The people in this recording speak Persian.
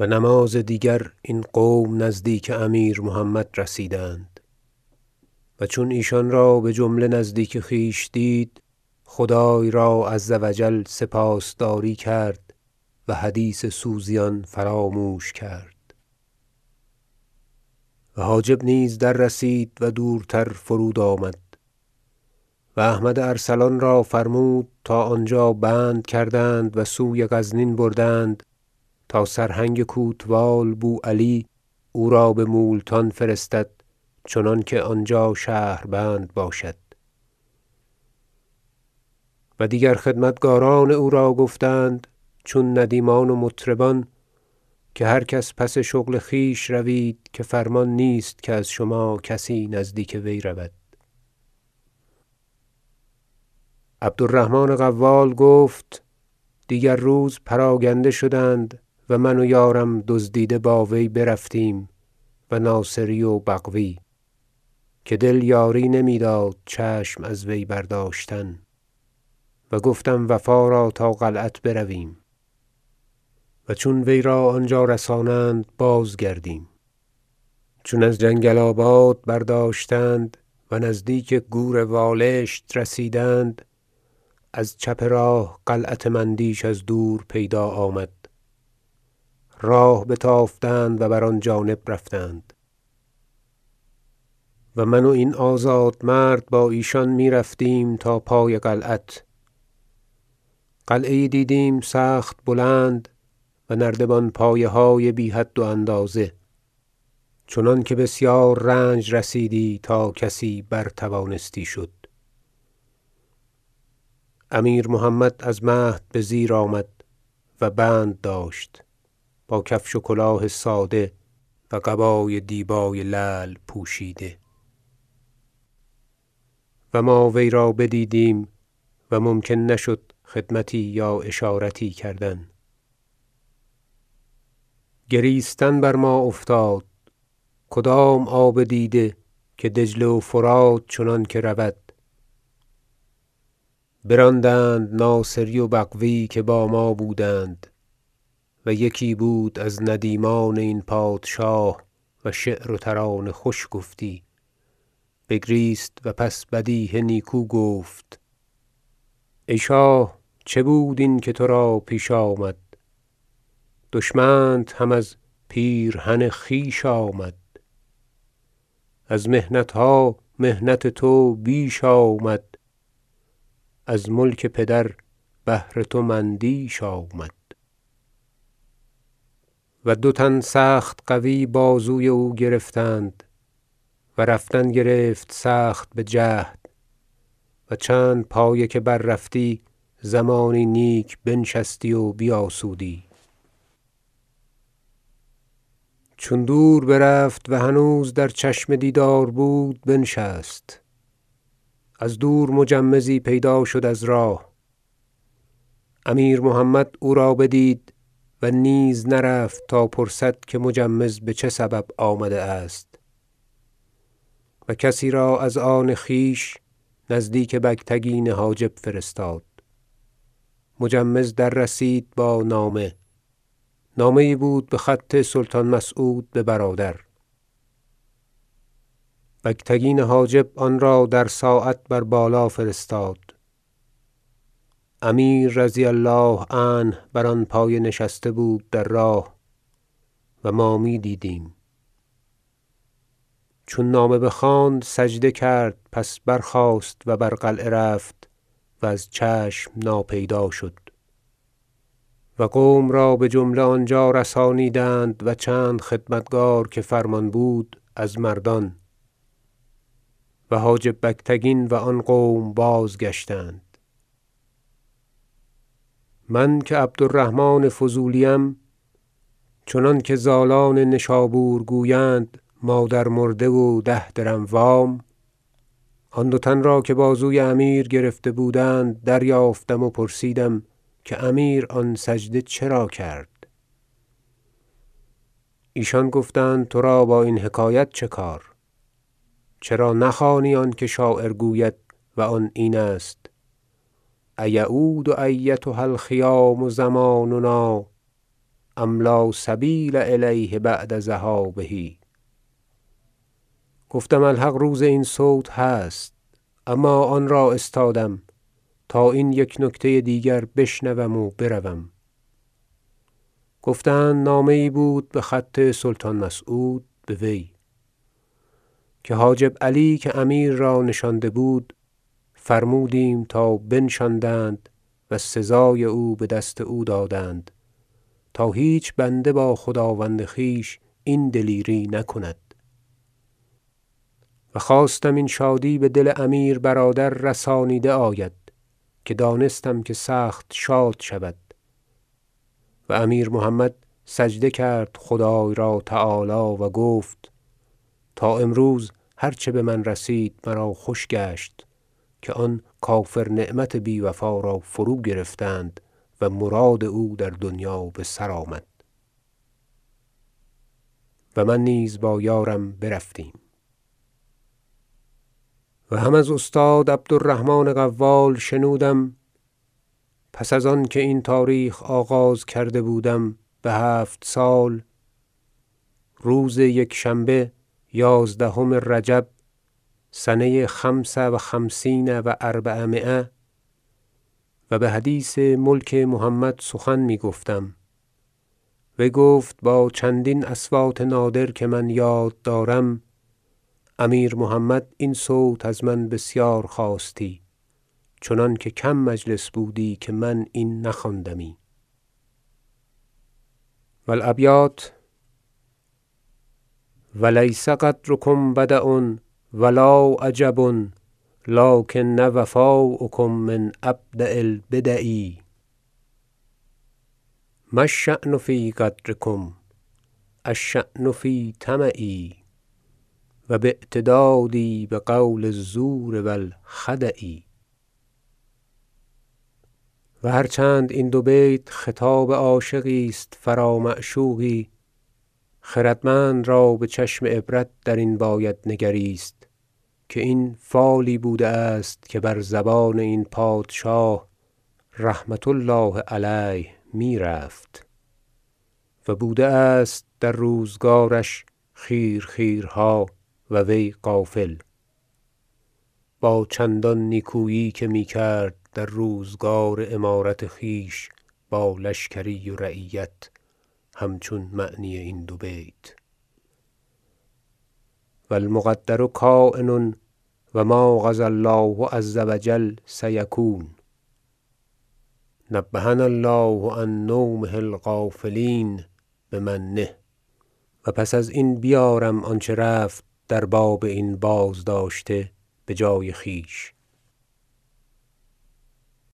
و نماز دیگر این قوم نزدیک امیر محمد رسیدند. و چون ایشان را بجمله نزدیک خویش دید خدای را عز و جل سپاسداری کرد و حدیث سوزیان فراموش کرد. و حاجب نیز دررسید و دورتر فرود آمد. و احمد ارسلان را فرمود تا آنجا بند کردند و سوی غزنین بردند تا سرهنگ کوتوال بو علی او را بمولتان فرستد چنانکه آنجا شهربند باشد. و دیگر خدمتگاران او را گفتند چون ندیمان و مطربان که هر کس پس شغل خویش روید که فرمان نیست که از شما کسی نزدیک وی رود. عبد الرحمن قوال گفت دیگر روز پراگنده شدند و من و یارم دزدیده با وی برفتیم و ناصری و بغوی که دل یاری نمی‌داد چشم از وی برداشتن و گفتم وفا را تا قلعت برویم و چون وی را آنجا رسانند بازگردیم. چون از جنگل آباد برداشتند و نزدیک گور والشت رسیدند از چپ راه قلعت مندیش از دور پیدا آمد. راه بتافتند و بر آن جانب رفتند. و من و این آزاد مرد با ایشان می‌رفتیم تا پای قلعت. قلعه یی دیدیم سخت بلند و نردبان پایه های بی حد و اندازه چنانکه بسیار رنج رسیدی تا کسی برتوانستی شد. امیر محمد از مهد بزیر آمد و بند داشت. با کفش و کلاه ساده و قبای دیبای لعل پوشیده. و ما وی را بدیدیم و ممکن نشد خدمتی یا اشارتی کردن. گریستن بر ما افتاد. کدام آب دیده که دجله و فرات چنانکه رود؟ براندند ناصری و بغوی که با ما بودند. و یکی بود از ندیمان این پادشاه و شعر و ترانه خوش گفتی. بگریست و پس بدیهه نیکو گفت ای شاه چه بود این که ترا پیش آمد؟ دشمنت هم از پیرهن خویش آمد. از محنتها محنت تو بیش آمد. از ملک پدر بهر تو مندیش آمد. و دو تن سخت قوی بازوی او گرفتند و رفتن گرفت سخت بجهد و چند پایه که بررفتی زمانی نیک بنشستی و بیاسودی. چون دور برفت و هنوز در چشم دیدار بود بنشست. از دور مجمزی پیدا شد از راه. امیر محمد او را بدید و نیز نرفت تا پرسد که مجمز بچه سبب آمده است. و کسی را از آن خویش نزدیک بگتگین حاجب فرستاد. مجمز دررسید با نامه. نامه بود بخط سلطان مسعود ببرادر بگتگین حاجب آن را در ساعت بر بالا فرستاد. امیر رضی الله عنه بر آن پایه نشسته بود در راه و ما می‌دیدیم چون نامه بخواند سجده کرد پس برخاست و بر قلعه رفت و از چشم ناپیدا شد و قوم را بجمله آنجا رسانیدند و چند خدمتگار که فرمان بود از مردان و حاجب بگتگین و آن قوم بازگشتند. من که عبد الرحمن فضولی ام چنانکه زالان نشابور گویند مادر مرده و ده درم وام آن دو تن را که بازوی امیر گرفته بودند دریافتم و پرسیدم که امیر آن سجده چرا کرد؟ ایشان گفتند ترا با این حکایت چه کار؟ چرا نخوانی آنکه شاعر گوید و آن این است؟ ایعود ایتها الخیام زماننا ام لا سبیل الیه بعد ذهابه. گفتم الحق روز این صوت هست اما آن را استادم تا این یک نکته دیگر بشنوم و بروم. گفتند نامه یی بود بخط سلطان مسعود بوی که حاجب علی که امیر را نشانده بود فرمودیم تا بنشاندند و سزای او بدست او دادند. تا هیچ بنده با خداوند خویش این دلیری نکند. و خواستم این شادی بدل امیر برادر رسانیده آید که دانستم که سخت شاد شود. و امیر محمد سجده کرد خدای را تعالی و گفت تا امروز هر چه بمن رسید مرا خوش گشت. که آن کافر نعمت بی وفا را فروگرفتند و مراد او در دنیا بسر آمد. و من نیز با یارم برفتیم. و هم از استاد عبد الرحمن قوال شنودم پس از آنکه این تاریخ آغاز کرده بودم بهفت سال روز یکشنبه یازدهم رجب سنه خمس و خمسین و اربعمایه و بحدیث ملک محمد سخن می‌گفتم. وی گفت با چندین اصوات نادر که من یاد دارم امیر محمد این صوت از من بسیار خواستی چنانکه کم مجلس بودی که من این نخواندمی. و الابیات و لیس غدرکم بدأ و لا عجب لکن وفاءکم من ابدع البدع ما الشأن في غدرکم الشأن في طمعي و باعتدادي بقول الزور و الخدع و هر این دو بیت خطاب عاشقی است فرا معشوقی خردمند را بچشم عبرت درین باید نگریست. که این فالی بوده است که بر زبان این پادشاه رحمة الله علیه می‌رفت و بوده است در روزگارش خیرخیرها و وی غافل. با چندان نیکویی که می‌کرد در روزگار امارت خویش با لشکری و رعیت همچون معنی این دو بیت. و المقدر کاین و ما قضی الله عز و جل سیکون. نبهنا الله عن نومه الغافلین بمنه. و پس ازین بیارم آنچه رفت در باب این بازداشته بجای خویش.